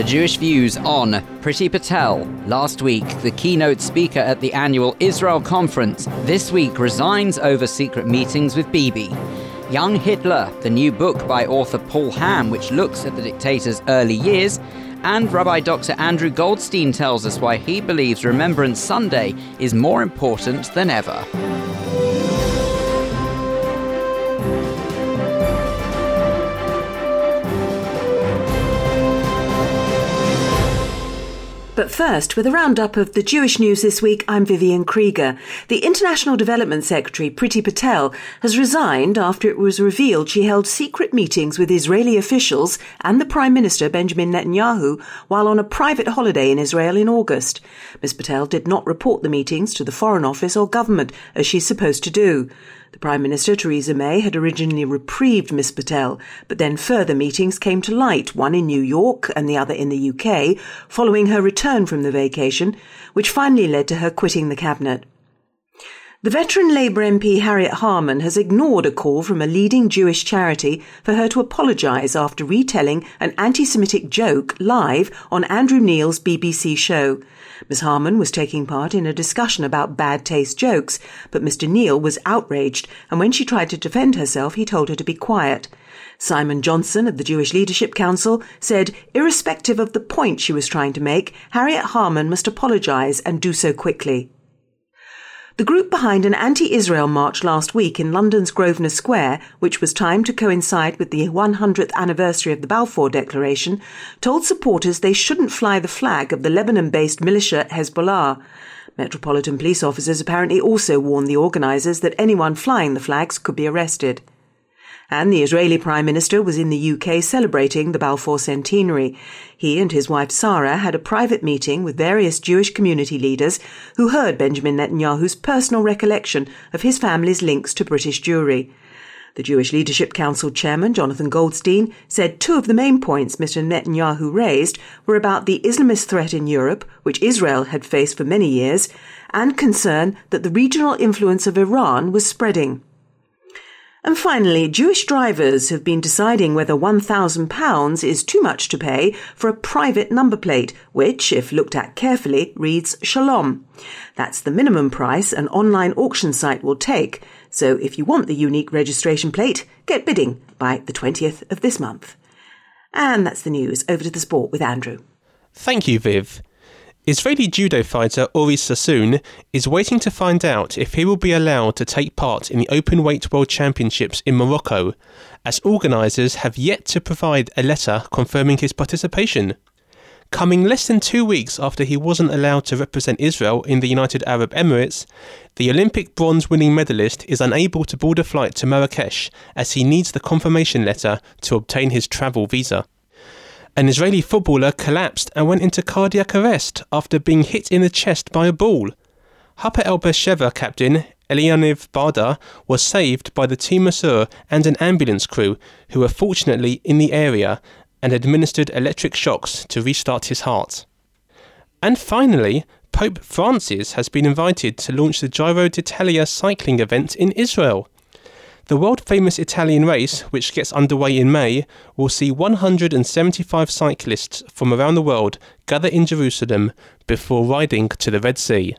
The Jewish views on Priti Patel. Last week, the keynote speaker at the annual Israel conference, this week resigns over secret meetings with Bibi. Young Hitler, the new book by author Paul Ham, which looks at the dictator's early years. And Rabbi Dr. Andrew Goldstein tells us why he believes Remembrance Sunday is more important than ever. But first, with a roundup of the Jewish news this week, I'm Vivian Krieger. The International Development Secretary, Priti Patel, has resigned after it was revealed she held secret meetings with Israeli officials and the Prime Minister, Benjamin Netanyahu, while on a private holiday in Israel in August. Ms. Patel did not report the meetings to the Foreign Office or government, as she's supposed to do. The Prime Minister, Theresa May, had originally reprieved Miss Patel, but then further meetings came to light, one in New York and the other in the UK, following her return from the vacation, which finally led to her quitting the cabinet. The veteran Labour MP Harriet Harman has ignored a call from a leading Jewish charity for her to apologise after retelling an anti Semitic joke live on Andrew Neil's BBC show. Miss Harman was taking part in a discussion about bad taste jokes, but Mr. Neil was outraged, and when she tried to defend herself, he told her to be quiet. Simon Johnson of the Jewish Leadership Council said, irrespective of the point she was trying to make, Harriet Harman must apologise and do so quickly. The group behind an anti-Israel march last week in London's Grosvenor Square, which was timed to coincide with the 100th anniversary of the Balfour Declaration, told supporters they shouldn't fly the flag of the Lebanon-based militia Hezbollah. Metropolitan police officers apparently also warned the organisers that anyone flying the flags could be arrested and the Israeli Prime Minister was in the UK celebrating the Balfour centenary. He and his wife Sarah had a private meeting with various Jewish community leaders who heard Benjamin Netanyahu's personal recollection of his family's links to British Jewry. The Jewish Leadership Council chairman, Jonathan Goldstein, said two of the main points Mr. Netanyahu raised were about the Islamist threat in Europe, which Israel had faced for many years, and concern that the regional influence of Iran was spreading. And finally, Jewish drivers have been deciding whether £1,000 is too much to pay for a private number plate, which, if looked at carefully, reads Shalom. That's the minimum price an online auction site will take. So if you want the unique registration plate, get bidding by the 20th of this month. And that's the news. Over to the sport with Andrew. Thank you, Viv. Israeli judo fighter Ori Sasson is waiting to find out if he will be allowed to take part in the Open Weight World Championships in Morocco, as organisers have yet to provide a letter confirming his participation. Coming less than two weeks after he wasn't allowed to represent Israel in the United Arab Emirates, the Olympic bronze winning medalist is unable to board a flight to Marrakesh as he needs the confirmation letter to obtain his travel visa. An Israeli footballer collapsed and went into cardiac arrest after being hit in the chest by a ball. Hapoel Beersheva captain Elyaniv Barda was saved by the team masseur and an ambulance crew who were fortunately in the area and administered electric shocks to restart his heart. And finally, Pope Francis has been invited to launch the Giro d'Italia cycling event in Israel. The world famous Italian race, which gets underway in May, will see 175 cyclists from around the world gather in Jerusalem before riding to the Red Sea.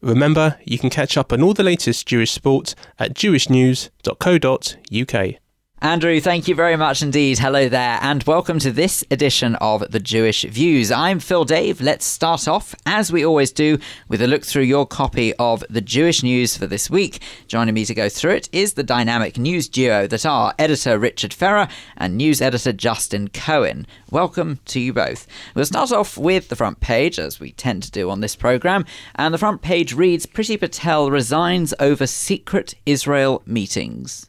Remember, you can catch up on all the latest Jewish sport at jewishnews.co.uk. Andrew, thank you very much indeed. Hello there, and welcome to this edition of The Jewish Views. I'm Phil Dave. Let's start off, as we always do, with a look through your copy of the Jewish News for this week. Joining me to go through it is the dynamic news duo that are editor Richard Ferrer and news editor Justin Cohen. Welcome to you both. We'll start off with the front page, as we tend to do on this programme, and the front page reads Priti Patel resigns over secret Israel meetings.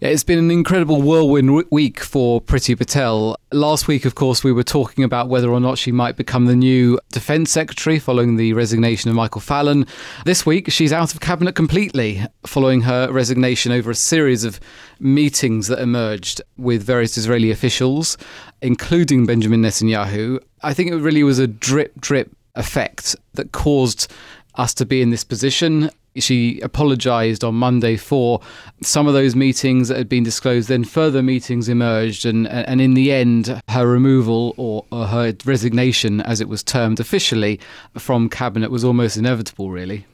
Yeah, it's been an incredible whirlwind week for Priti Patel. Last week, of course, we were talking about whether or not she might become the new Defence Secretary following the resignation of Michael Fallon. This week, she's out of cabinet completely following her resignation over a series of meetings that emerged with various Israeli officials, including Benjamin Netanyahu. I think it really was a drip drip effect that caused us to be in this position. She apologised on Monday for some of those meetings that had been disclosed. Then further meetings emerged, and, and in the end, her removal or, or her resignation, as it was termed officially, from cabinet was almost inevitable, really.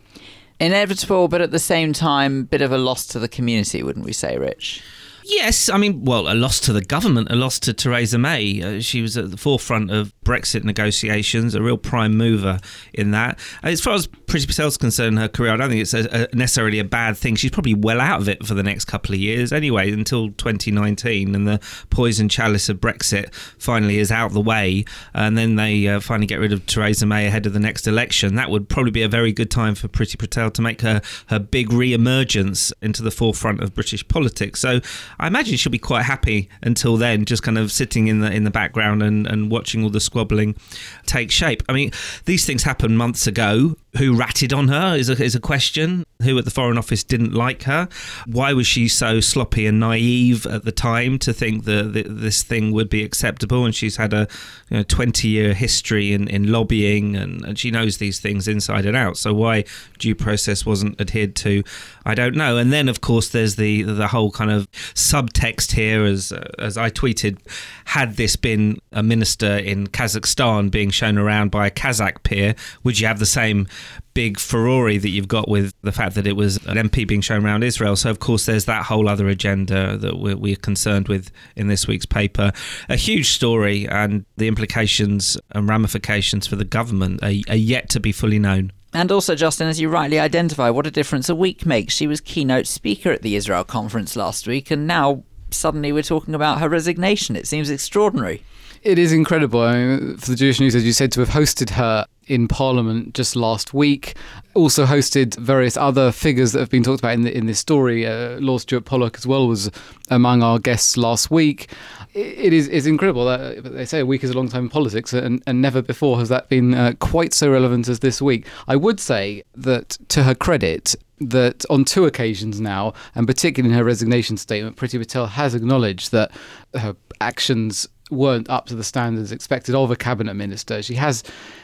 Inevitable, but at the same time, bit of a loss to the community, wouldn't we say, Rich? Yes, I mean, well, a loss to the government, a loss to Theresa May. Uh, she was at the forefront of Brexit negotiations, a real prime mover in that. As far as Priti Patel's concerned, her career, I don't think it's a, a necessarily a bad thing. She's probably well out of it for the next couple of years anyway, until 2019, and the poison chalice of Brexit finally is out the way, and then they uh, finally get rid of Theresa May ahead of the next election. That would probably be a very good time for Priti Patel to make her, her big re-emergence into the forefront of British politics. So I imagine she'll be quite happy until then, just kind of sitting in the in the background and, and watching all the squabbling take shape. I mean, these things happened months ago. Who ratted on her is a, is a question. Who at the Foreign Office didn't like her? Why was she so sloppy and naive at the time to think that, this thing would be acceptable? And she's had a you know, 20 year history in, in lobbying and, and she knows these things inside and out. So why due process wasn't adhered to, I don't know. And then, of course, there's the the whole kind of subtext here, as as I tweeted, had this been a minister in Kazakhstan being shown around by a Kazakh peer, would you have the same big furore that you've got with the fact that it was an MP being shown around Israel. So, of course, there's that whole other agenda that we're, we're, concerned with in this week's paper. A huge story, and the implications and ramifications for the government are, are yet to be fully known. And also, Justin, as you rightly identify, what a difference a week makes. She was keynote speaker at the Israel conference last week, and now suddenly we're talking about her resignation. It seems extraordinary. It is incredible. I mean, for the Jewish News, as you said, to have hosted her in Parliament just last week. Also hosted various other figures that have been talked about in the, in this story. Uh, Lord Stuart Polak as well was among our guests last week. It, is it's incredible. That, they say a week is a long time in politics, and, and never before has that been uh, quite so relevant as this week. I would say that to her credit, that on two occasions now, and particularly in her resignation statement, Priti Patel has acknowledged that her actions weren't up to the standards expected of a cabinet minister. She has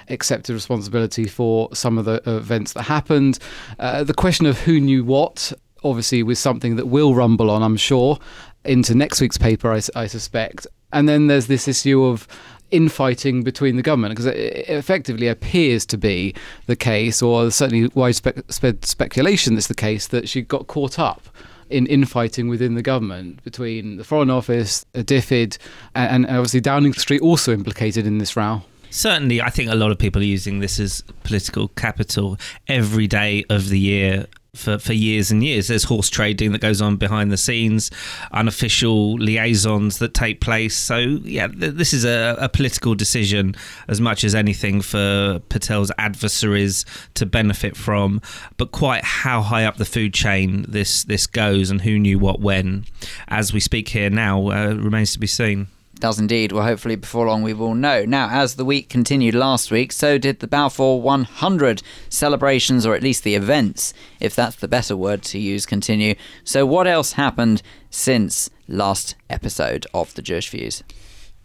accepted responsibility for some of the events that happened. Uh, the question of who knew what, obviously, was something that will rumble on, I'm sure, into next week's paper, I, I suspect. And then there's this issue of infighting between the government because it effectively appears to be the case, or certainly widespread speculation that's the case, that she got caught up in infighting within the government between the Foreign Office, DFID, and, and obviously Downing Street also implicated in this row. Certainly, I think a lot of people are using this as political capital every day of the year for, for years and years. There's horse trading that goes on behind the scenes, unofficial liaisons that take place. So, yeah, th- this is a, a, political decision as much as anything for Patel's adversaries to benefit from. But quite how high up the food chain this, this goes and who knew what when, as we speak here now, uh, remains to be seen does indeed. Well, hopefully before long we will know. Now, as the week continued last week, so did the Balfour 100 celebrations, or at least the events, if that's the better word to use, continue. So, what else happened since last episode of the Jewish Views?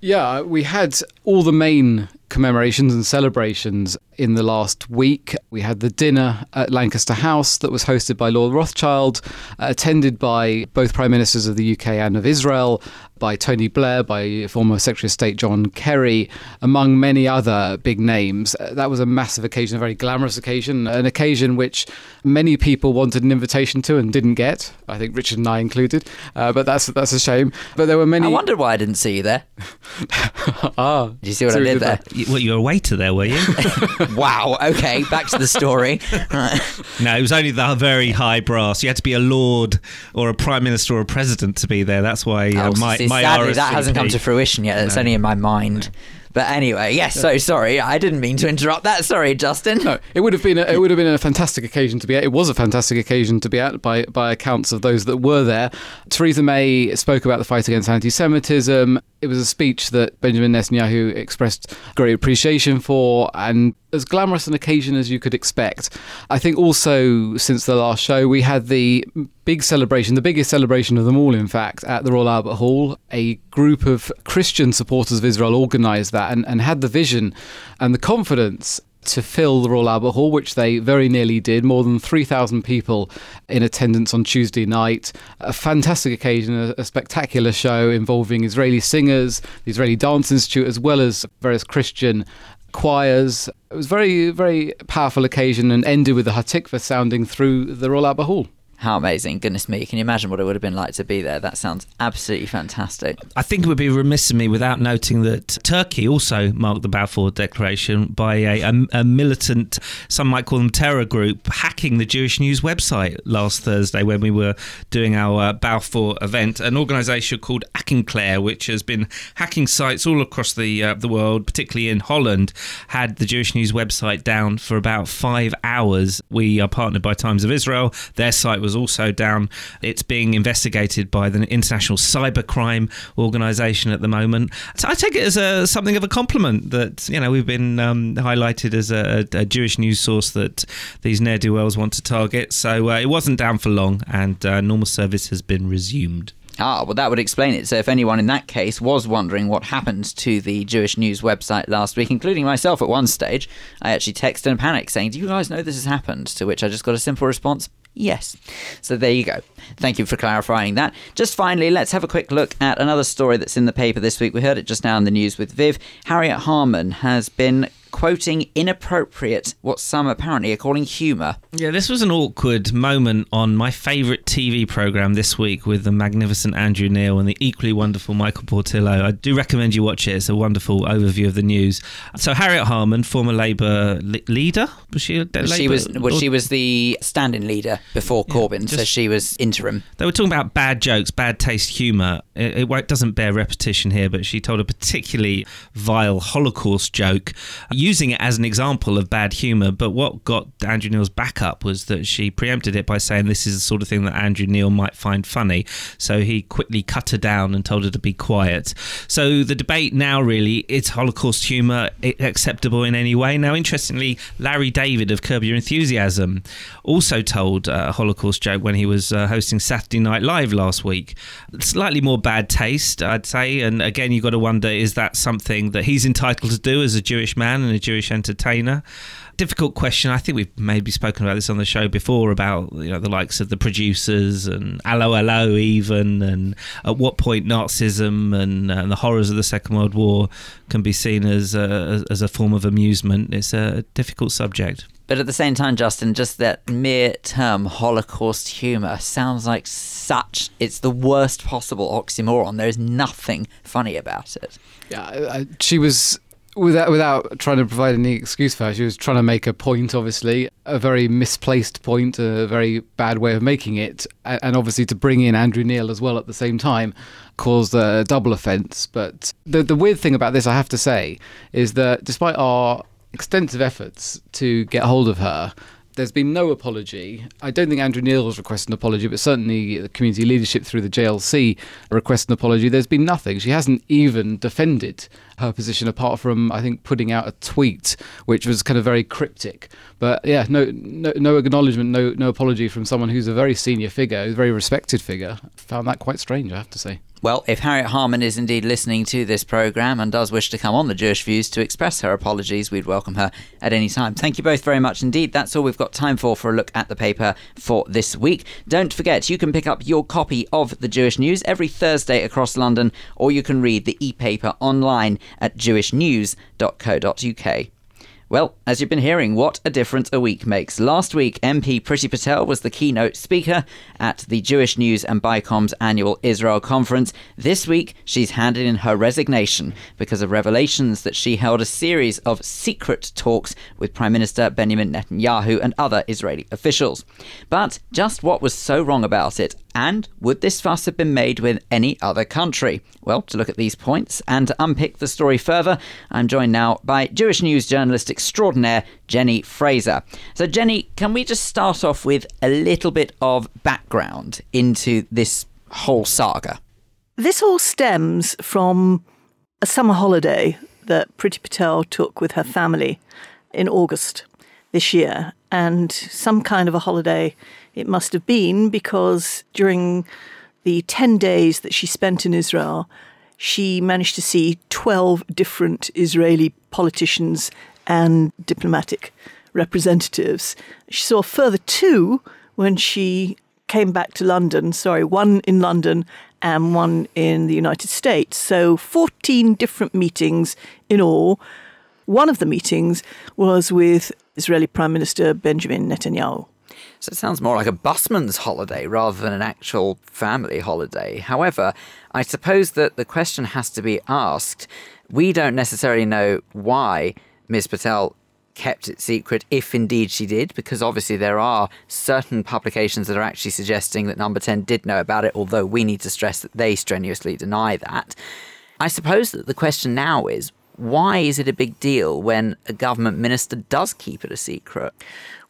Yeah, we had all the main commemorations and celebrations in the last week. We had the dinner at Lancaster House that was hosted by Lord Rothschild, uh, attended by both Prime Ministers of the UK and of Israel, by Tony Blair, by former Secretary of State John Kerry, among many other big names. Uh, that was a massive occasion, a very glamorous occasion, an occasion which many people wanted an invitation to and didn't get. I think Richard and I included, uh, but that's that's a shame. But there were many. I wondered why I didn't see you there. ah, did you see what I did there? Well, you were a waiter there, were you? wow. Okay, back to the story. no, it was only the very high brass. You had to be a lord or a prime minister or a president to be there. That's why uh, oh, my, my sadly, that hasn't come to fruition yet. It's no. only in my mind. No. But anyway, yes. So sorry, I didn't mean to interrupt that. Sorry, Justin. No, it would have been a, it would have been a fantastic occasion to be at. It was a fantastic occasion to be at by by accounts of those that were there. Theresa May spoke about the fight against anti-Semitism. It was a speech that Benjamin Netanyahu expressed great appreciation for, and as glamorous an occasion as you could expect. I think also since the last show, we had the big celebration, the biggest celebration of them all, in fact, at the Royal Albert Hall. A group of Christian supporters of Israel organised that and, and had the vision and the confidence to fill the Royal Albert Hall, which they very nearly did. More than 3,000 people in attendance on Tuesday night. A fantastic occasion, a, a spectacular show involving Israeli singers, the Israeli Dance Institute, as well as various Christian choirs. It was a very, very powerful occasion and ended with the Hatikva sounding through the Royal Albert Hall. How amazing. Goodness me. Can you imagine what it would have been like to be there? That sounds absolutely fantastic. I think it would be remiss of me without noting that Turkey also marked the Balfour Declaration by a, a, a, militant, some might call them terror group, hacking the Jewish News website last Thursday when we were doing our uh, Balfour event. An organisation called Ackenclair, which has been hacking sites all across the, uh, the world, particularly in Holland, had the Jewish News website down for about five hours. We are partnered by Times of Israel. Their site was was also down. It's being investigated by the International Cybercrime Organization at the moment. So I take it as a, something of a compliment that you know we've been um, highlighted as a, a, Jewish news source that these ne'er do wells want to target. So uh, it wasn't down for long, and uh, normal service has been resumed. Ah, well, that would explain it. So, if anyone in that case was wondering what happened to the Jewish News website last week, including myself at one stage, I actually texted in panic saying, Do you guys know this has happened? To which I just got a simple response Yes. So there you go. Thank you for clarifying that. Just finally, let's have a quick look at another story that's in the paper this week. We heard it just now in the news with Viv. Harriet Harman has been quoting inappropriate, what some apparently are calling humour. Yeah, this was an awkward moment on my favourite TV programme this week with the magnificent Andrew Neil and the equally wonderful Michael Portillo. I do recommend you watch it. It's a wonderful overview of the news. So Harriet Harman, former Labour li- leader, was she? Labour? She was. Well, she was the standing leader before Corbyn, yeah, just, so she was interim. They were talking about bad jokes, bad taste humour. It, it doesn't bear repetition here, but she told a particularly vile Holocaust joke. Using it as an example of bad humour, but what got Andrew Neil's back up was that she preempted it by saying this is the sort of thing that Andrew Neil might find funny. So he quickly cut her down and told her to be quiet. So the debate now really is Holocaust humour acceptable in any way? Now, interestingly, Larry David of Curb Your Enthusiasm also told a Holocaust joke when he was uh, hosting Saturday Night Live last week. Slightly more bad taste, I'd say. And again, you've got to wonder is that something that he's entitled to do as a Jewish man and a Jewish entertainer? Difficult question. I think we've maybe spoken about this on the show before about you know the likes of the producers and Allo Allo even, and at what point Nazism and, and the horrors of the Second World War can be seen as a, as a form of amusement. It's a difficult subject. But at the same time, Justin, just that mere term Holocaust humour sounds like such. It's the worst possible oxymoron. There is nothing funny about it. Yeah, she was without without trying to provide any excuse for her, she was trying to make a point. Obviously, a very misplaced point, a very bad way of making it, and obviously to bring in Andrew Neil as well at the same time caused a double offence. But the the weird thing about this, I have to say, is that despite our extensive efforts to get hold of her, there's been no apology. I don't think Andrew Neil has requested an apology, but certainly the community leadership through the JLC requested an apology. There's been nothing. She hasn't even defended her position apart from I think putting out a tweet which was kind of very cryptic. But yeah, no no, no acknowledgement, no no apology from someone who's a very senior figure, a very respected figure. Found that quite strange, I have to say. Well, if Harriet Harman is indeed listening to this programme and does wish to come on the Jewish Views to express her apologies, we'd welcome her at any time. Thank you both very much indeed. That's all we've got time for for a look at the paper for this week. Don't forget, you can pick up your copy of the Jewish News every Thursday across London, or you can read the e paper online at jewishnews.co.uk. Well, as you've been hearing, what a difference a week makes. Last week, MP Priti Patel was the keynote speaker at the Jewish News and BICOM's annual Israel conference. This week, she's handed in her resignation because of revelations that she held a series of secret talks with Prime Minister Benjamin Netanyahu and other Israeli officials. But just what was so wrong about it and would this fuss have been made with any other country? Well, to look at these points and to unpick the story further, I'm joined now by Jewish news journalist extraordinaire Jenni Frazer. So, Jenni, can we just start off with a little bit of background into this whole saga? This all stems from a summer holiday that Priti Patel took with her family in August this year, and some kind of a holiday it must have been because during the 10 days that she spent in Israel, she managed to see 12 different Israeli politicians and diplomatic representatives. She saw further two when she came back to London, sorry, one in London and one in the United States. So 14 different meetings in all. One of the meetings was with Israeli Prime Minister Benjamin Netanyahu. So it sounds more like a busman's holiday rather than an actual family holiday. However, I suppose that the question has to be asked. We don't necessarily know why Ms. Patel kept it secret, if indeed she did, because obviously there are certain publications that are actually suggesting that Number 10 did know about it, although we need to stress that they strenuously deny that. I suppose that the question now is why is it a big deal when a government minister does keep it a secret?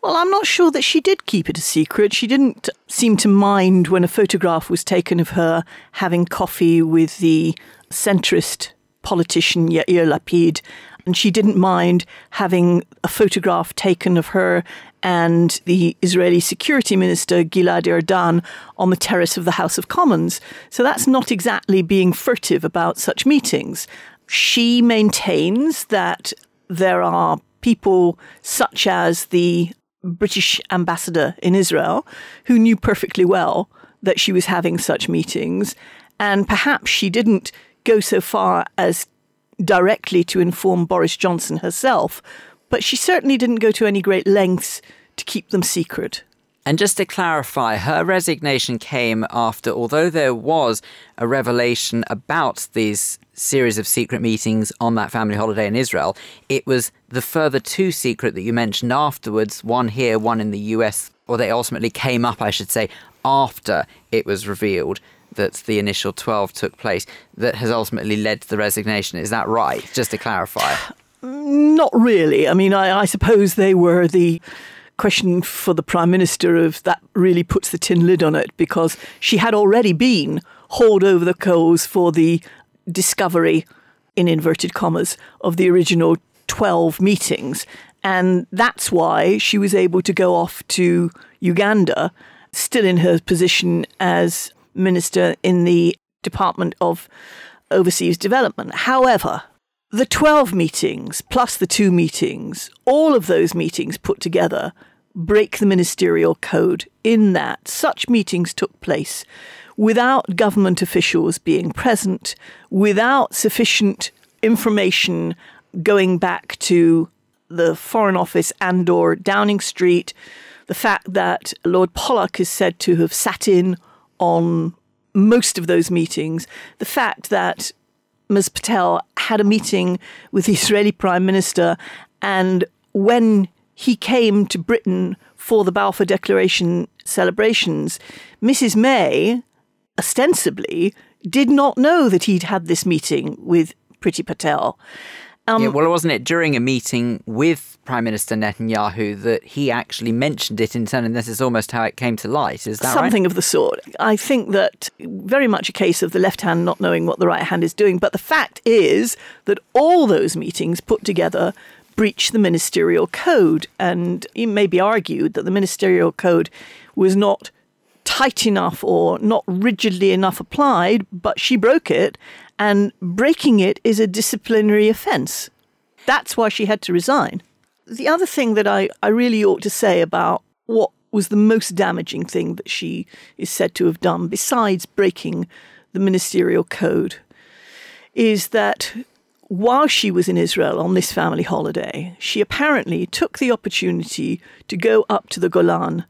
Well, I'm not sure that she did keep it a secret. She didn't seem to mind when a photograph was taken of her having coffee with the centrist politician Yair Lapid, and she didn't mind having a photograph taken of her and the Israeli security minister Gilad Erdan on the terrace of the House of Commons. So that's not exactly being furtive about such meetings. She maintains that there are people such as the British ambassador in Israel who knew perfectly well that she was having such meetings. And perhaps she didn't go so far as directly to inform Boris Johnson herself, but she certainly didn't go to any great lengths to keep them secret. And just to clarify, her resignation came after, although there was a revelation about these series of secret meetings on that family holiday in Israel, it was the further two secret that you mentioned afterwards, one here, one in the US, or they ultimately came up, I should say, after it was revealed that the initial 12 took place, that has ultimately led to the resignation. Is that right? Just to clarify. Not really. I mean, I, I suppose they were the question for the Prime Minister of that really puts the tin lid on it because she had already been hauled over the coals for the discovery, in inverted commas, of the original 12 meetings. And that's why she was able to go off to Uganda, still in her position as Minister in the Department of Overseas Development. However, the 12 meetings plus the two meetings, all of those meetings put together, break the ministerial code in that such meetings took place without government officials being present, without sufficient information going back to the Foreign Office and or Downing Street, the fact that Lord Polak is said to have sat in on most of those meetings, the fact that Ms. Patel had a meeting with the Israeli Prime Minister, and when he came to Britain for the Balfour Declaration celebrations, Mrs. May ostensibly did not know that he'd had this meeting with Priti Patel. Um, yeah, well, wasn't it during a meeting with Prime Minister Netanyahu that he actually mentioned it in turn, and this is almost how it came to light? Is that something right? of the sort? I think that very much a case of the left hand not knowing what the right hand is doing. But the fact is that all those meetings put together breach the ministerial code, and it may be argued that the ministerial code was not tight enough or not rigidly enough applied, but she broke it, and breaking it is a disciplinary offence. That's why she had to resign. The other thing that I, I really ought to say about what was the most damaging thing that she is said to have done, besides breaking the ministerial code, is that while she was in Israel on this family holiday, she apparently took the opportunity to go up to the Golan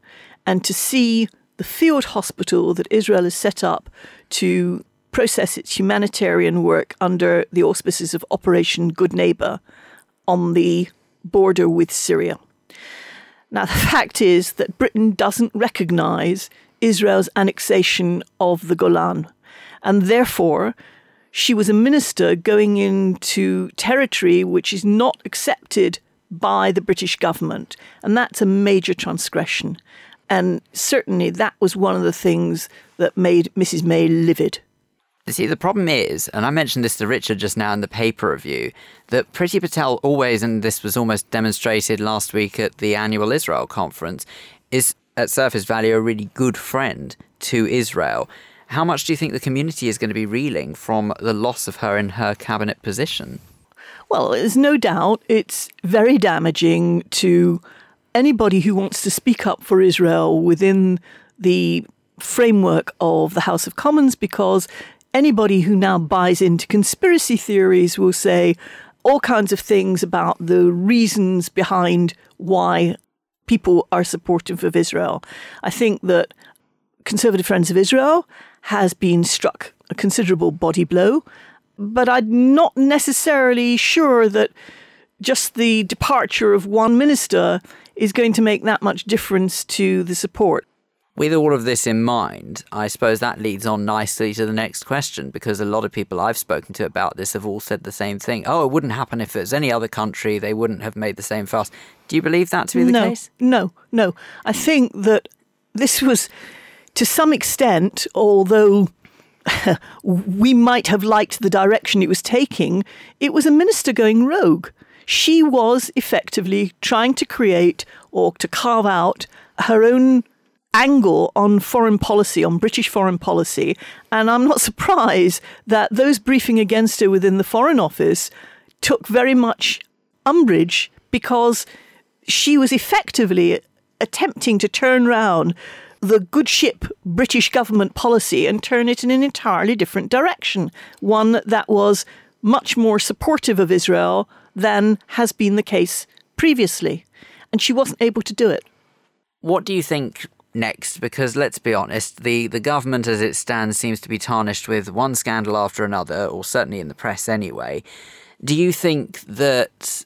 and to see the field hospital that Israel has set up to process its humanitarian work under the auspices of Operation Good Neighbor on the border with Syria. Now, the fact is that Britain doesn't recognize Israel's annexation of the Golan, and therefore she was a minister going into territory which is not accepted by the British government, and that's a major transgression. And certainly that was one of the things that made Mrs. May livid. See, the problem is, and I mentioned this to Richard just now in the paper review, that Priti Patel always, and this was almost demonstrated last week at the annual Israel conference, is at surface value a really good friend to Israel. How much do you think the community is going to be reeling from the loss of her in her cabinet position? Well, there's no doubt it's very damaging to anybody who wants to speak up for Israel within the framework of the House of Commons because anybody who now buys into conspiracy theories will say all kinds of things about the reasons behind why people are supportive of Israel. I think that Conservative Friends of Israel has been struck a considerable body blow, but I'm not necessarily sure that just the departure of one minister is going to make that much difference to the support. With all of this in mind, I suppose that leads on nicely to the next question because a lot of people I've spoken to about this have all said the same thing. Oh, it wouldn't happen if it was any other country. They wouldn't have made the same fuss. Do you believe that to be the no, case? No, no. I think that this was, to some extent, although we might have liked the direction it was taking, it was a minister going rogue. She was effectively trying to create or to carve out her own angle on foreign policy, on British foreign policy. And I'm not surprised that those briefing against her within the Foreign Office took very much umbrage because she was effectively attempting to turn round the good ship British government policy and turn it in an entirely different direction, one that was much more supportive of Israel than has been the case previously. And she wasn't able to do it. What do you think next because let's be honest, the, the government as it stands seems to be tarnished with one scandal after another, or certainly in the press anyway. Do you think that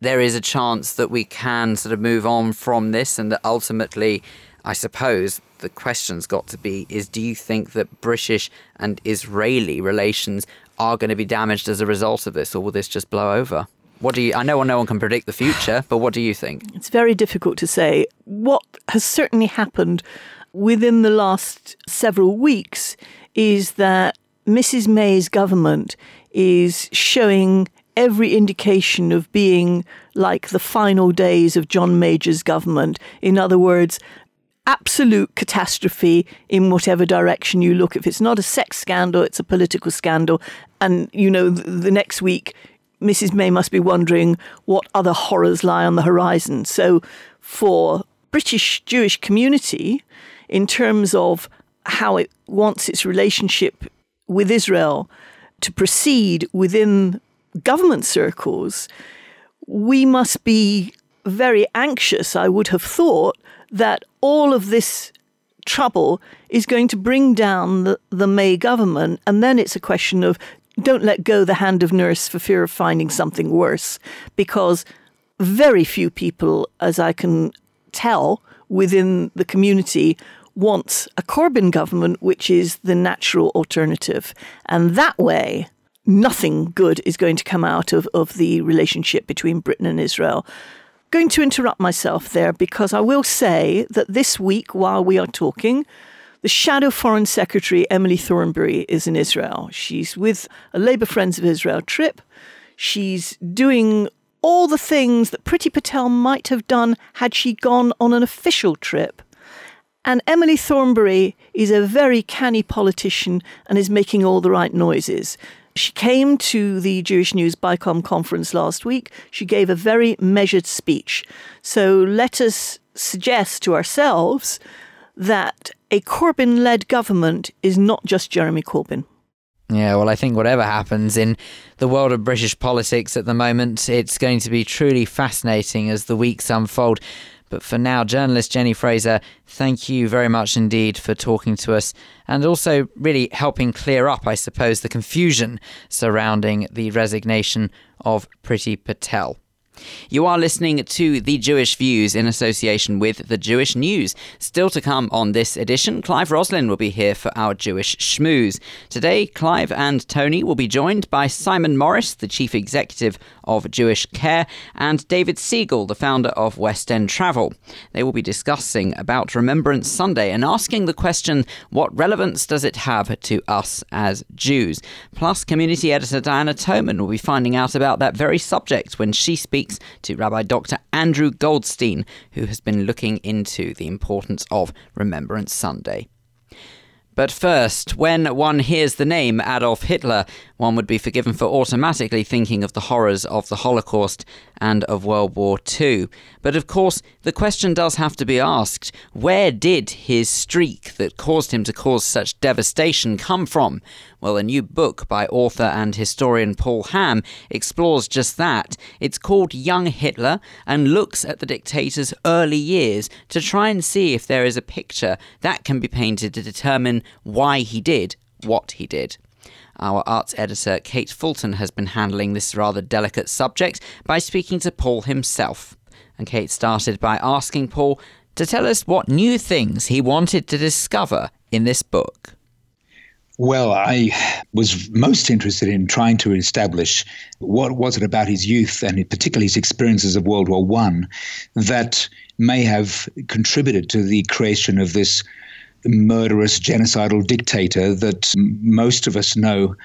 there is a chance that we can sort of move on from this and that ultimately, I suppose, the question's got to be is do you think that British and Israeli relations are going to be damaged as a result of this, or will this just blow over? What do you? I know no one can predict the future, but what do you think? It's very difficult to say. What has certainly happened within the last several weeks is that Mrs. May's government is showing every indication of being like the final days of John Major's government. In other words, absolute catastrophe in whatever direction you look. If it's not a sex scandal, it's a political scandal. And, you know, the next week Mrs. May must be wondering what other horrors lie on the horizon. So, for British Jewish community, in terms of how it wants its relationship with Israel to proceed within government circles, we must be very anxious, I would have thought, that all of this trouble is going to bring down the, the May government. And then it's a question of don't let go the hand of nurse for fear of finding something worse, because very few people, as I can tell within the community, wants a Corbyn government, which is the natural alternative. And that way, nothing good is going to come out of, of the relationship between Britain and Israel. Going to interrupt myself there because I will say that this week, while we are talking, the shadow foreign secretary, Emily Thornberry, is in Israel. She's with a Labour Friends of Israel trip. She's doing all the things that Priti Patel might have done had she gone on an official trip. And Emily Thornberry is a very canny politician and is making all the right noises. She came to the Jewish News BICOM conference last week. She gave a very measured speech. So let us suggest to ourselves that a Corbyn led government is not just Jeremy Corbyn. Yeah, well, I think whatever happens in the world of British politics at the moment, it's going to be truly fascinating as the weeks unfold. But for now, journalist Jenni Frazer, thank you very much indeed for talking to us and also really helping clear up, I suppose, the confusion surrounding the resignation of Priti Patel. You are listening to The Jewish Views in association with The Jewish News. Still to come on this edition, Clive Roslin will be here for our Jewish schmooze. Today, Clive and Tony will be joined by Simon Morris, the Chief Executive of Jewish Care, and David Siegel, the founder of West End Travel. They will be discussing about Remembrance Sunday and asking the question, what relevance does it have to us as Jews? Plus, community editor Diana Toman will be finding out about that very subject when she speaks speaks to Rabbi Dr. Andrew Goldstein, who has been looking into the importance of Remembrance Sunday. But first, when one hears the name Adolf Hitler, one would be forgiven for automatically thinking of the horrors of the Holocaust and of World War II. But of course, the question does have to be asked where did his streak that caused him to cause such devastation come from? Well, a new book by author and historian Paul Ham explores just that. It's called Young Hitler and looks at the dictator's early years to try and see if there is a picture that can be painted to determine why he did what he did. Our arts editor Kate Fulton has been handling this rather delicate subject by speaking to Paul himself. And Kate started by asking Paul to tell us what new things he wanted to discover in this book. Well, I was most interested in trying to establish what was it about his youth and particularly his experiences of World War One that may have contributed to the creation of this murderous, genocidal dictator that most of us know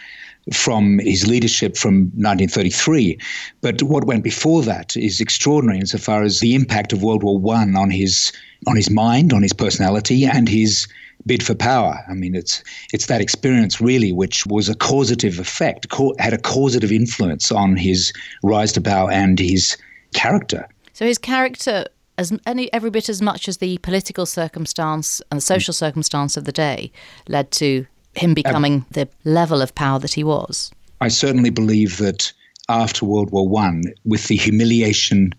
from his leadership from 1933. But what went before that is extraordinary insofar as the impact of World War One on his on his mind, on his personality, and his bid for power. I mean, it's it's that experience really which was a causative effect, had a causative influence on his rise to power and his character. So his character as any, every bit as much as the political circumstance and the social circumstance of the day led to him becoming the level of power that he was. I certainly believe that after World War One, with the humiliation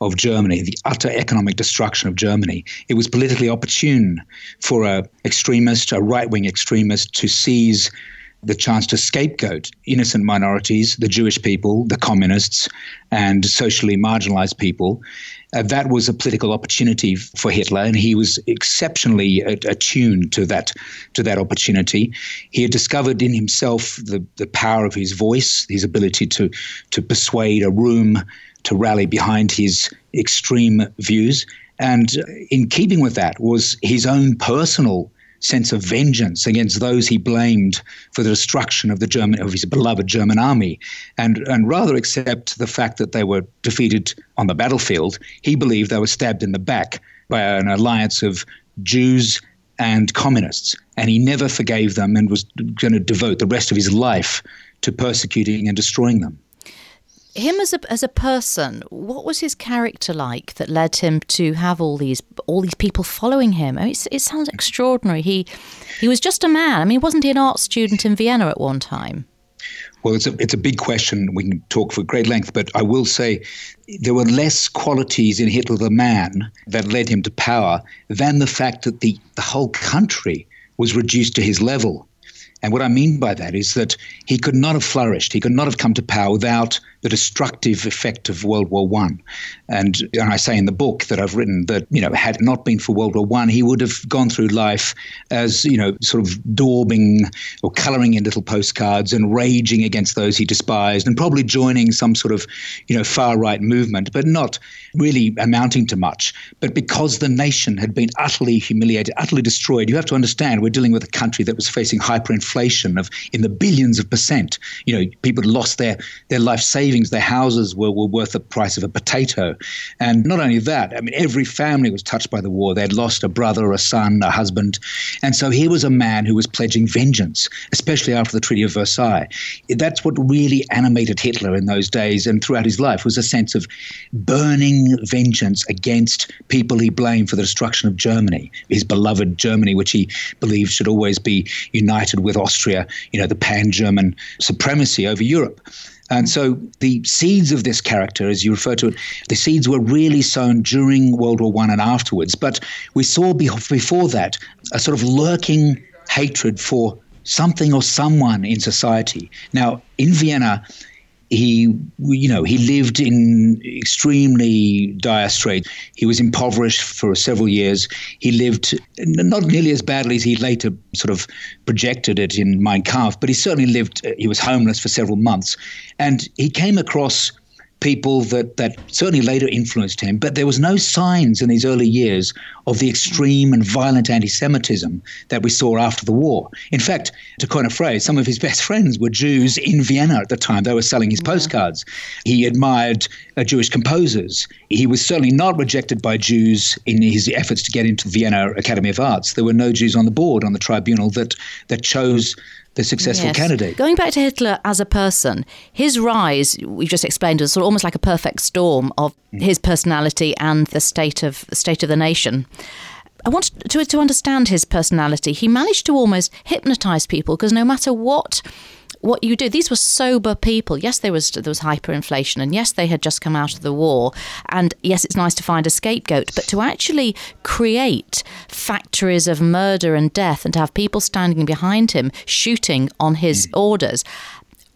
of Germany, the utter economic destruction of Germany, it was politically opportune for a extremist, a right-wing extremist, to seize the chance to scapegoat innocent minorities, the Jewish people, the communists, and socially marginalized people. Uh, that was a political opportunity for Hitler, and he was exceptionally attuned to that to that opportunity. He had discovered in himself the, the power of his voice, his ability to to persuade a room to rally behind his extreme views, and in keeping with that was his own personal sense of vengeance against those he blamed for the destruction of the German of his beloved German army, and and rather accept the fact that they were defeated on the battlefield. He believed they were stabbed in the back by an alliance of Jews and communists, and he never forgave them and was going to devote the rest of his life to persecuting and destroying them him as a as a person, what was his character like that led him to have all these all these people following him? I mean, it sounds extraordinary. He he was just a man. I mean, wasn't he an art student in Vienna at one time? Well, it's a it's a big question. We can talk for great length, but I will say there were less qualities in Hitler the man that led him to power than the fact that the the whole country was reduced to his level. And what I mean by that is that he could not have flourished, he could not have come to power without the destructive effect of World War One. And, and I say in the book that I've written that, you know, had it not been for World War One, he would have gone through life as, you know, sort of daubing or colouring in little postcards and raging against those he despised and probably joining some sort of, you know, far right movement, but not really amounting to much. But because the nation had been utterly humiliated, utterly destroyed, you have to understand we're dealing with a country that was facing hyperinflation of in the billions of percent. You know, people lost their, their life savings their houses were, were worth the price of a potato. And not only that, I mean, every family was touched by the war. They'd lost a brother, a son, a husband. And so here was a man who was pledging vengeance, especially after the Treaty of Versailles. That's what really animated Hitler in those days and throughout his life was a sense of burning vengeance against people he blamed for the destruction of Germany, his beloved Germany, which he believed should always be united with Austria, you know, the pan-German supremacy over Europe. And so the seeds of this character, as you refer to it, the seeds were really sown during World War One and afterwards. But we saw before that a sort of lurking hatred for something or someone in society. Now, in Vienna, he you know he lived in extremely dire straits. He was impoverished for several years. He lived not nearly as badly as he later sort of projected it in Mein Kampf but he certainly lived uh, he was homeless for several months. And he came across people that, that certainly later influenced him, but there was no signs in these early years of the extreme and violent anti Semitism that we saw after the war. In fact, to coin a phrase, some of his best friends were Jews in Vienna at the time. They were selling his postcards. He admired uh, Jewish composers. He was certainly not rejected by Jews in his efforts to get into the Vienna Academy of Arts. There were no Jews on the board on the tribunal that, that chose the successful Yes. candidate. Going back to Hitler as a person, his rise, we've just explained, was sort of almost like a perfect storm of Mm. his personality and the state of the state of the nation. I want to, to understand his personality. He managed to almost hypnotize people because no matter what what you do, these were sober people. Yes, there was there was hyperinflation, and yes, they had just come out of the war, and yes, it's nice to find a scapegoat, but to actually create factories of murder and death, and to have people standing behind him shooting on his mm. orders.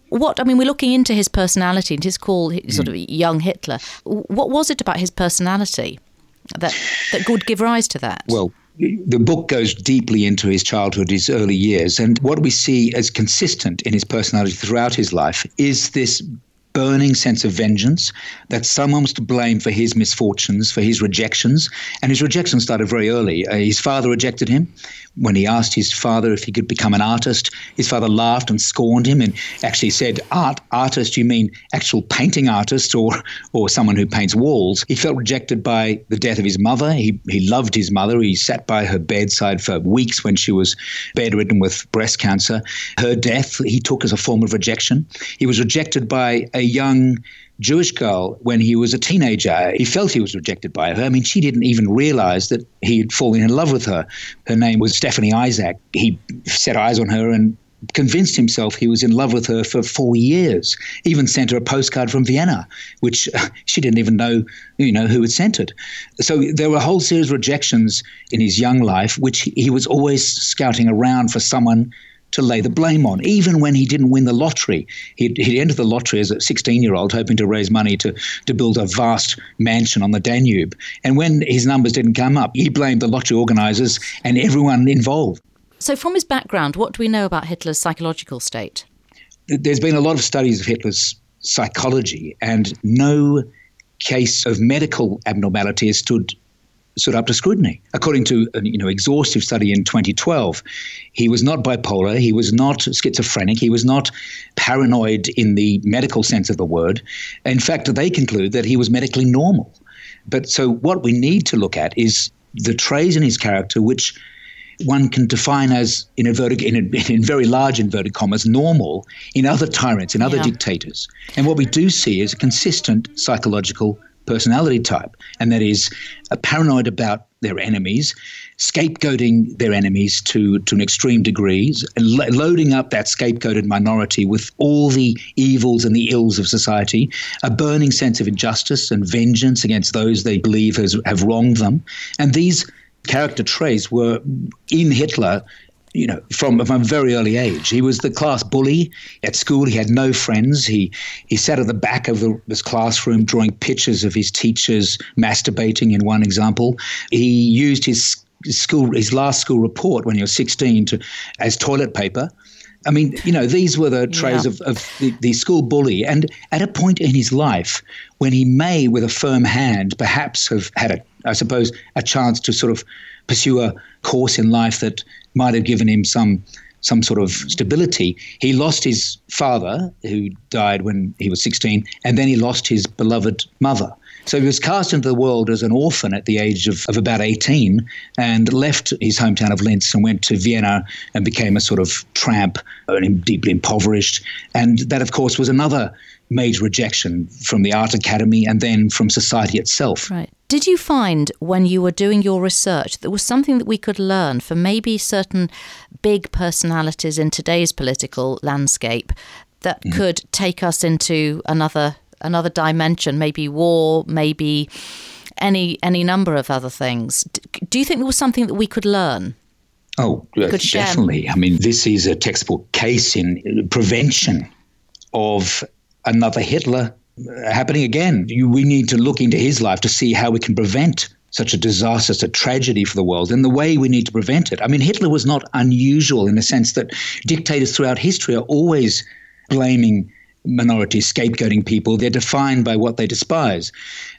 What I mean, we're looking into his personality, and his call sort of mm. young Hitler. What was it about his personality that that would give rise to that? Well, the book goes deeply into his childhood, his early years, and what we see as consistent in his personality throughout his life is this burning sense of vengeance that someone was to blame for his misfortunes, for his rejections. And his rejections started very early. Uh, his father rejected him. When he asked his father if he could become an artist, his father laughed and scorned him and actually said, Art, artist, you mean actual painting artist or, or someone who paints walls? He felt rejected by the death of his mother. He, he loved his mother. He sat by her bedside for weeks when she was bedridden with breast cancer. Her death he took as a form of rejection. He was rejected by a young Jewish girl when he was a teenager. He felt he was rejected by her. I mean, she didn't even realize that he had fallen in love with her. Her name was Stephanie Isaac. He set eyes on her and convinced himself he was in love with her for four years. Even sent her a postcard from Vienna, which she didn't even know, you know, who had sent it. So there were a whole series of rejections in his young life, which he was always scouting around for someone to lay the blame on, even when he didn't win the lottery. He'd, he'd entered the lottery as a 16 year old, hoping to raise money to, to build a vast mansion on the Danube. And when his numbers didn't come up, he blamed the lottery organizers and everyone involved. So, from his background, what do we know about Hitler's psychological state? There's been a lot of studies of Hitler's psychology, and no case of medical abnormality has stood stood up to scrutiny. According to an you know exhaustive study in 2012, he was not bipolar, he was not schizophrenic, he was not paranoid in the medical sense of the word. In fact, they conclude that he was medically normal. But so what we need to look at is the traits in his character which one can define as in inverted in, in very large inverted commas normal in other tyrants in other Yeah. dictators and what we do see is a consistent psychological personality type and that is uh, paranoid about their enemies scapegoating their enemies to, to an extreme degree and lo- loading up that scapegoated minority with all the evils and the ills of society a burning sense of injustice and vengeance against those they believe has, have wronged them. And these character traits were in Hitler, you know, from, from a very early age. He was the class bully at school. He had no friends. He he sat at the back of the, his classroom drawing pictures of his teachers masturbating. In one example, he used his school his last school report when he was 16 to as toilet paper. I mean, you know, these were the traits Yeah. of, of the, the school bully. And at a point in his life when he may, with a firm hand, perhaps have had, a, I suppose, a chance to sort of pursue a course in life that might have given him some some sort of stability. He lost his father, who died when he was 16, and then he lost his beloved mother. So he was cast into the world as an orphan at the age of, of about 18 and left his hometown of Linz and went to Vienna and became a sort of tramp, deeply impoverished. And that, of course, was another major rejection from the art academy and then from society itself. Right. Did you find when you were doing your research there was something that we could learn from maybe certain big personalities in today's political landscape that could take us into another another dimension, maybe war, maybe any any number of other things? D- Do you think there was something that we could learn? Oh, uh, Could share- definitely. I mean, this is a textbook case in prevention of another Hitler uh, happening again. You, we need to look into his life to see how we can prevent such a disaster, such a tragedy for the world, and the way we need to prevent it. I mean, Hitler was not unusual in the sense that dictators throughout history are always blaming minorities, scapegoating people. They're defined by what they despise.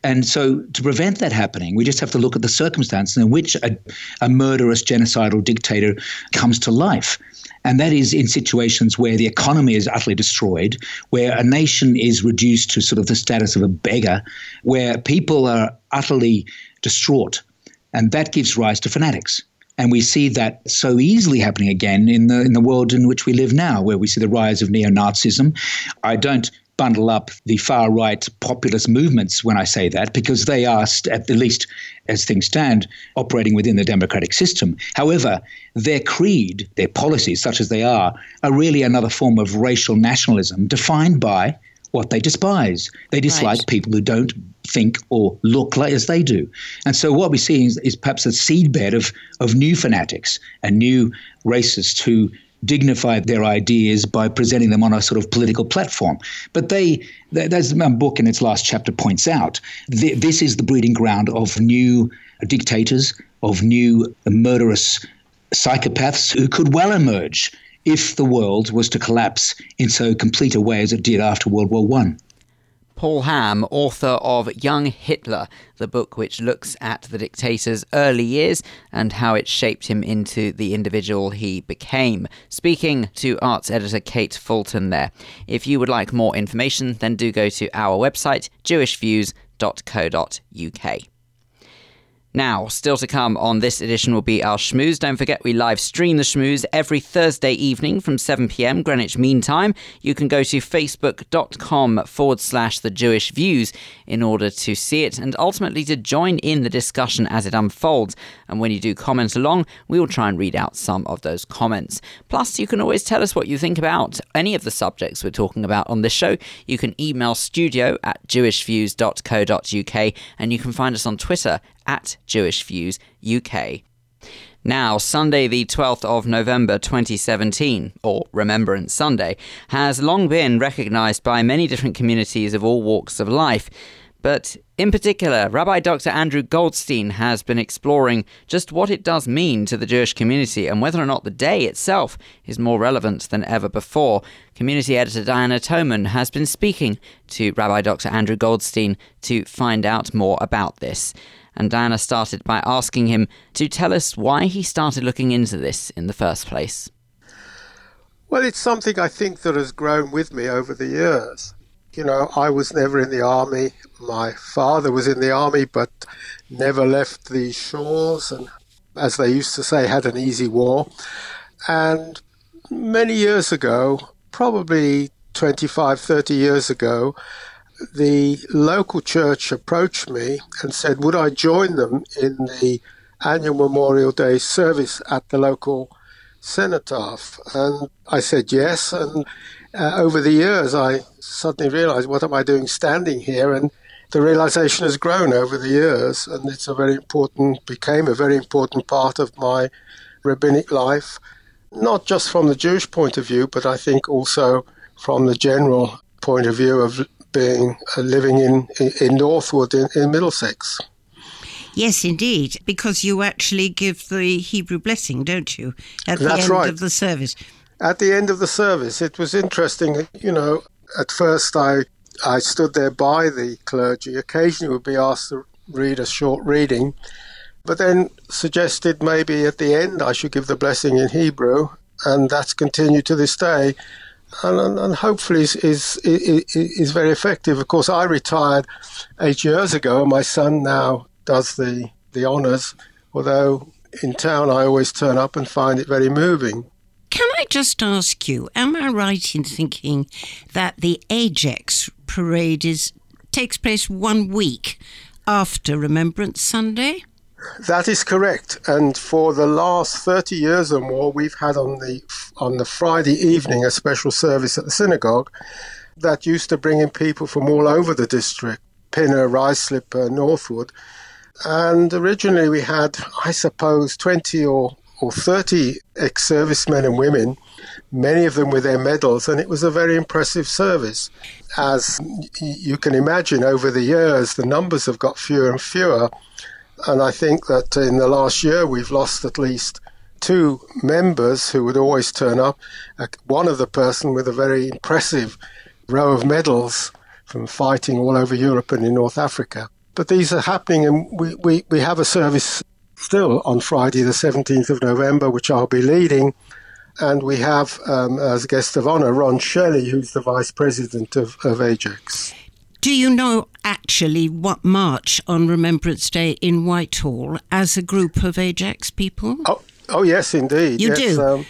And so, to prevent that happening, we just have to look at the circumstances in which a, a murderous, genocidal dictator comes to life. And that is in situations where the economy is utterly destroyed, where a nation is reduced to sort of the status of a beggar, where people are utterly distraught. And that gives rise to fanatics. And we see that so easily happening again in the in the world in which we live now, where we see the rise of neo-Nazism. I don't bundle up the far right populist movements when I say that, because they are, at the least as things stand, operating within the democratic system. However, their creed, their policies, such as they are, are really another form of racial nationalism defined by what they despise. They dislike right. people who don't think or look like as they do. And so what we see is, is perhaps a seedbed of, of new fanatics and new racists who dignify their ideas by presenting them on a sort of political platform. But they, as my book in its last chapter points out, this is the breeding ground of new dictators, of new murderous psychopaths who could well emerge if the world was to collapse in so complete a way as it did after World War One. Paul Ham, author of Young Hitler, the book which looks at the dictator's early years and how it shaped him into the individual he became. Speaking to arts editor Kate Fulton there. If you would like more information, then do go to our website, jewishviews.co.uk. Now, still to come on this edition will be our schmooze. Don't forget, we live stream the schmooze every Thursday evening from 7 pm Greenwich Mean Time. You can go to facebook.com forward slash the Jewish views in order to see it and ultimately to join in the discussion as it unfolds. And when you do comment along, we will try and read out some of those comments. Plus, you can always tell us what you think about any of the subjects we're talking about on this show. You can email studio at jewishviews.co.uk and you can find us on Twitter at Jewish Views UK. Now, Sunday, the 12th of November 2017, or Remembrance Sunday, has long been recognised by many different communities of all walks of life. But in particular, Rabbi Dr. Andrew Goldstein has been exploring just what it does mean to the Jewish community and whether or not the day itself is more relevant than ever before. Community editor Diana Toman has been speaking to Rabbi Dr. Andrew Goldstein to find out more about this and Diana started by asking him to tell us why he started looking into this in the first place. Well, it's something I think that has grown with me over the years. You know, I was never in the army. My father was in the army, but never left the shores and, as they used to say, had an easy war. And many years ago, probably 25, 30 years ago, the local church approached me and said, Would I join them in the annual Memorial Day service at the local cenotaph? And I said yes. And uh, over the years, I suddenly realized, What am I doing standing here? And the realization has grown over the years, and it's a very important, became a very important part of my rabbinic life, not just from the Jewish point of view, but I think also from the general point of view of being uh, living in, in Northwood in, in Middlesex. Yes, indeed, because you actually give the Hebrew blessing, don't you, at the end right. of the service? At the end of the service, it was interesting. You know, at first I I stood there by the clergy. Occasionally, would be asked to read a short reading, but then suggested maybe at the end I should give the blessing in Hebrew, and that's continued to this day and, and hopefully is, is, is is very effective. Of course, I retired eight years ago. And my son now does the the honours. Although in town, I always turn up and find it very moving. Can I just ask you? Am I right in thinking that the AJEX parade is takes place one week after Remembrance Sunday? That is correct. And for the last 30 years or more, we've had on the on the Friday evening a special service at the synagogue that used to bring in people from all over the district, Pinner, Ruislip, uh, Northwood. And originally we had, I suppose, 20 or, or 30 ex servicemen and women, many of them with their medals, and it was a very impressive service. As you can imagine, over the years, the numbers have got fewer and fewer. And I think that in the last year, we've lost at least two members who would always turn up. Uh, one of the person with a very impressive row of medals from fighting all over Europe and in North Africa. But these are happening, and we, we, we have a service still on Friday, the 17th of November, which I'll be leading. And we have um, as guest of honour Ron Shelley, who's the vice president of, of AJEX. Do you know actually what march on Remembrance Day in Whitehall as a group of AJEX people? Oh, oh yes, indeed. You yes, do. Um,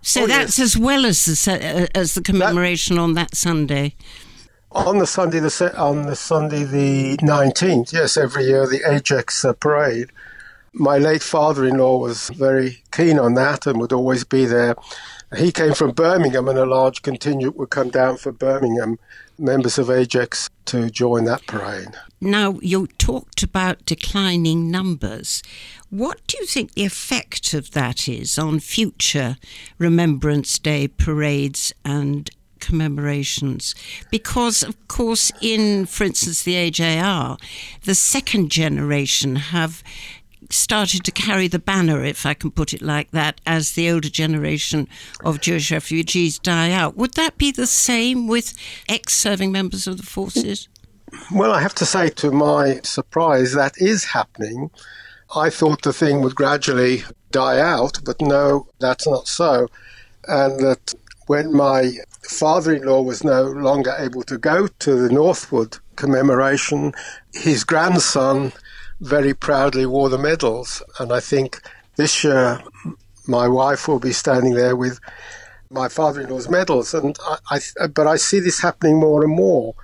so oh, that's yes. as well as the uh, as the commemoration on that Sunday. on the Sunday, the on the Sunday the nineteenth. Yes, every year the AJEX uh, parade. My late father-in-law was very keen on that and would always be there. He came from Birmingham, and a large contingent would come down for Birmingham members of AJEX to join that parade. Now, you talked about declining numbers. What do you think the effect of that is on future Remembrance Day parades and commemorations? Because, of course, in, for instance, the AJR, the second generation have started to carry the banner, if I can put it like that, as the older generation of Jewish refugees die out. Would that be the same with ex serving members of the forces? Well, I have to say, to my surprise, that is happening. I thought the thing would gradually die out, but no, that's not so. And that when my father in law was no longer able to go to the Northwood commemoration, his grandson very proudly wore the medals. And I think this year my wife will be standing there with my father in law's medals. And I, I, but I see this happening more and more.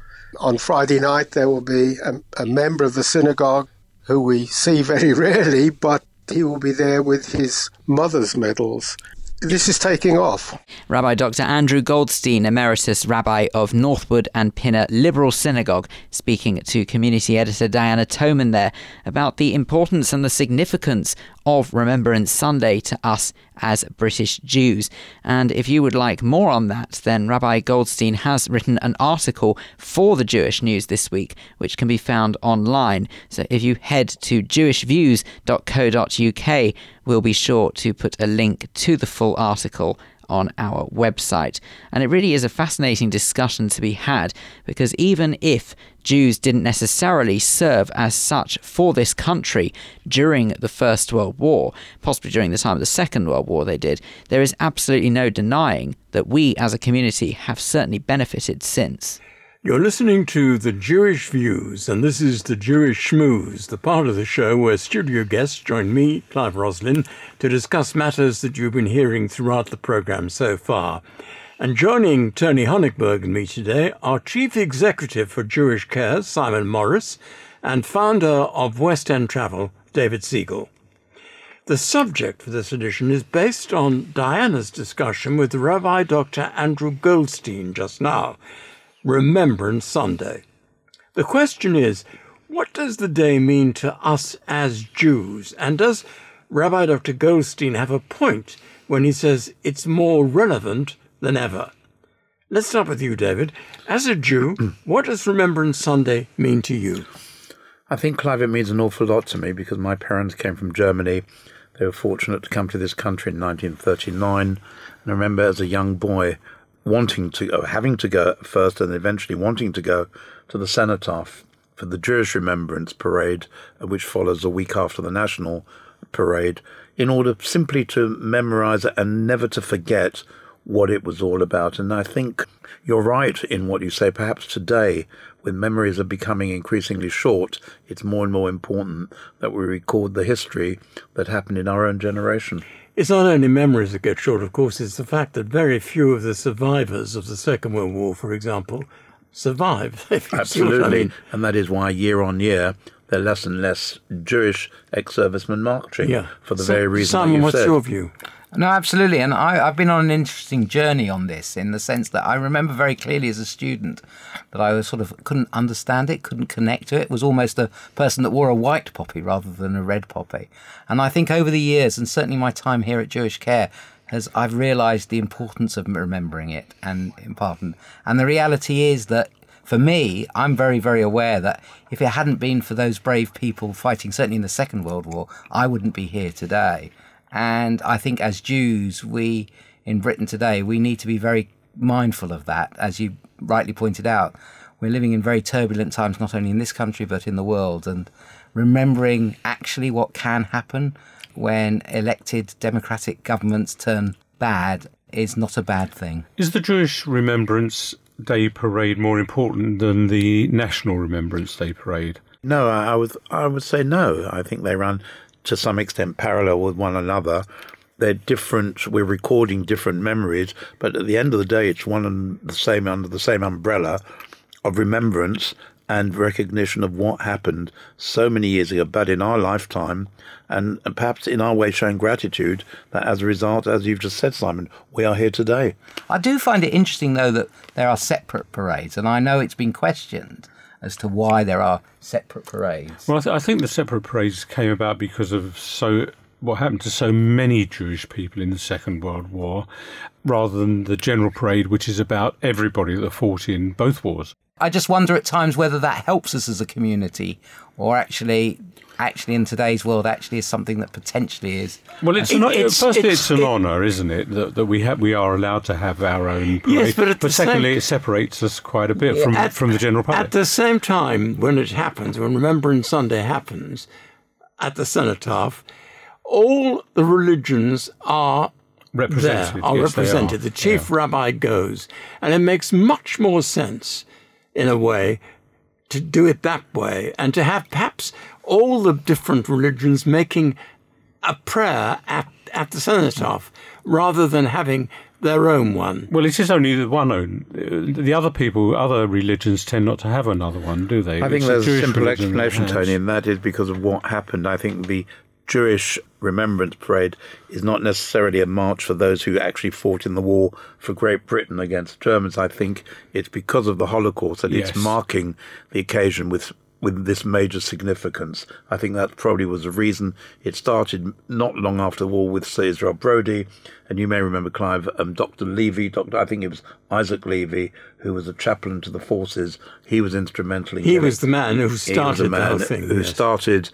On Friday night, there will be a, a member of the synagogue who we see very rarely, but he will be there with his mother's medals. This is taking off. Rabbi Dr. Andrew Goldstein, Emeritus Rabbi of Northwood and Pinner Liberal Synagogue, speaking to community editor Diana Toman there about the importance and the significance of Remembrance Sunday to us as British Jews. And if you would like more on that, then Rabbi Goldstein has written an article for the Jewish News this week, which can be found online. So if you head to jewishviews.co.uk, we'll be sure to put a link to the full article on our website. And it really is a fascinating discussion to be had because even if Jews didn't necessarily serve as such for this country during the First World War, possibly during the time of the Second World War they did, there is absolutely no denying that we as a community have certainly benefited since. You're listening to The Jewish Views, and this is The Jewish Schmooze, the part of the show where studio guests join me, Clive Roslin, to discuss matters that you've been hearing throughout the programme so far. And joining Tony Honigberg and me today are Chief Executive for Jewish Care, Simon Morris, and founder of West End Travel, David Siegel. The subject for this edition is based on Diana's discussion with Rabbi Dr. Andrew Goldstein just now. Remembrance Sunday. The question is, what does the day mean to us as Jews? And does Rabbi Dr. Goldstein have a point when he says it's more relevant than ever? Let's start with you, David. As a Jew, what does Remembrance Sunday mean to you? I think, Clive, it means an awful lot to me because my parents came from Germany. They were fortunate to come to this country in 1939. And I remember as a young boy wanting to or having to go first and eventually wanting to go to the cenotaph for the Jewish Remembrance Parade, uh, which follows a week after the National Parade, in order simply to memorize it and never to forget what it was all about. And I think you're right in what you say. Perhaps today, when memories are becoming increasingly short, it's more and more important that we record the history that happened in our own generation. It's not only memories that get short, of course, it's the fact that very few of the survivors of the Second World War, for example, survive. Absolutely. I mean. And that is why year on year, there are less and less Jewish ex servicemen marching Yeah. for the So, very reason Simon, that you what's said. your view? No, absolutely. And I, I've been on an interesting journey on this in the sense that I remember very clearly as a student that I was sort of couldn't understand it, couldn't connect to it. Was almost a person that wore a white poppy rather than a red poppy. And I think over the years, and certainly my time here at Jewish Care, has I've realised the importance of remembering it and important. And the reality is that for me, I'm very, very aware that if it hadn't been for those brave people fighting, certainly in the Second World War, I wouldn't be here today. And I think as Jews, we in Britain today, we need to be very mindful of that. As you rightly pointed out, we're living in very turbulent times, not only in this country but in the world, and remembering actually what can happen when elected democratic governments turn bad is not a bad thing. Is the Jewish Remembrance Day parade more important than the National Remembrance Day parade? No, I would I would say no. I think they run to some extent parallel with one another. They're different. We're recording different memories, but at the end of the day, it's one and the same under the same umbrella of remembrance and recognition of what happened so many years ago, but in our lifetime, and, and perhaps in our way showing gratitude that as a result, as you've just said, Simon, we are here today. I do find it interesting, though, that there are separate parades, and I know it's been questioned as to why there are separate parades. Well, I, th- I think the separate parades came about because of so what happened to so many Jewish people in the Second World War, rather than the general parade, which is about everybody that fought in both wars. I just wonder at times whether that helps us as a community, or actually, actually in today's world, actually is something that potentially is. Well, it's, It- an, it's- firstly, it's- it's, an it- honour, isn't it, that, that we have we are allowed to have our own parade. Yes, but at the same- secondly, it separates us quite a bit from At- from the general public. At the same time, when it happens, when Remembrance Sunday happens at the cenotaph, all the religions are Represented, There, are yes, they represented. are. The chief rabbi goes, and it makes much more sense, in a way, to do it that way, and to have perhaps all the different religions making a prayer at at the cenotaph, rather than having their own one. Well, it is only the one own. The other people, other religions tend not to have another one, do they? I think It's there's a Jewish simple explanation, Tony, and that is because of what happened. I think the Jewish Remembrance Parade is not necessarily a march for those who actually fought in the war for Great Britain against Germans. I think it's because of the Holocaust that Yes. it's marking the occasion with with this major significance. I think that probably was the reason it started not long after the war with Sir Israel Brodie, and you may remember Clive, um, Dr. Levy, Dr. I think it was Isaac Levy, who was a chaplain to the forces. He was instrumental in He was the man who started the man whole thing, Who yes. started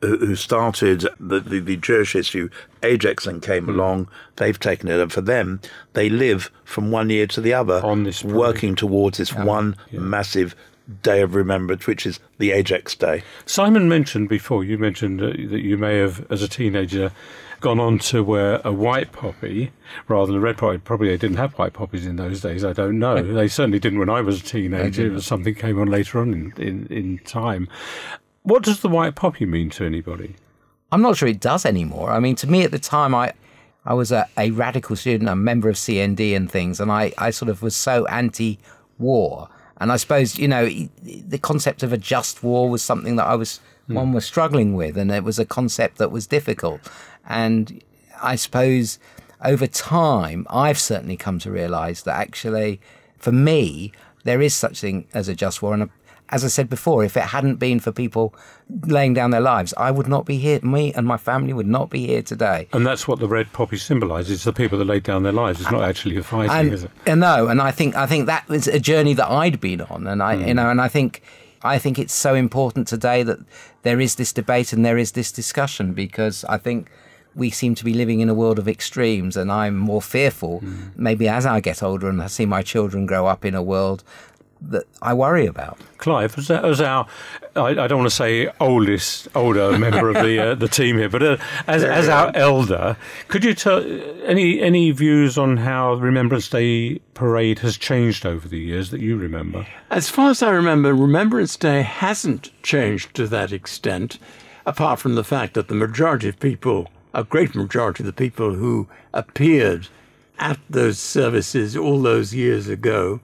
who started the, the, the Jewish issue. AJEX then came Hmm. along. They've taken it, and for them, they live from one year to the other, On this working towards this one massive day of remembrance, which is the AJEX Day. Simon mentioned before, you mentioned that you may have, as a teenager, gone on to wear a white poppy rather than a red poppy. Probably they didn't have white poppies in those days, I don't know. They certainly didn't when I was a teenager. It was something came on later on in, in, in time. What does the white poppy mean to anybody? I'm not sure it does anymore. I mean, to me at the time, I I was a, a radical student, a member of CND and things, and I, I sort of was so anti-war. And I suppose you know the concept of a just war was something that I was hmm. one was struggling with, and it was a concept that was difficult. And I suppose over time, I've certainly come to realise that actually, for me, there is such thing as a just war. And as I said before, if it hadn't been for people laying down their lives, I would not be here. Me and my family would not be here today. And that's what the red poppy symbolises, the people that laid down their lives. It's not actually the fighting, and, is it? Uh, no, and I think I think that was a journey that I'd been on, and I you hmm. know, and I think I think it's so important today that there is this debate and there is this discussion because I think we seem to be living in a world of extremes, and I'm more fearful hmm. maybe as I get older and I see my children grow up in a world that I worry about. Clive, as, as our, I, I don't want to say oldest, older member of the uh, the team here, but uh, as, as our elder, could you tell any any views on how the Remembrance Day parade has changed over the years that you remember? As far as I remember, Remembrance Day hasn't changed to that extent, apart from the fact that the majority of people, a great majority of the people who appeared at those services all those years ago,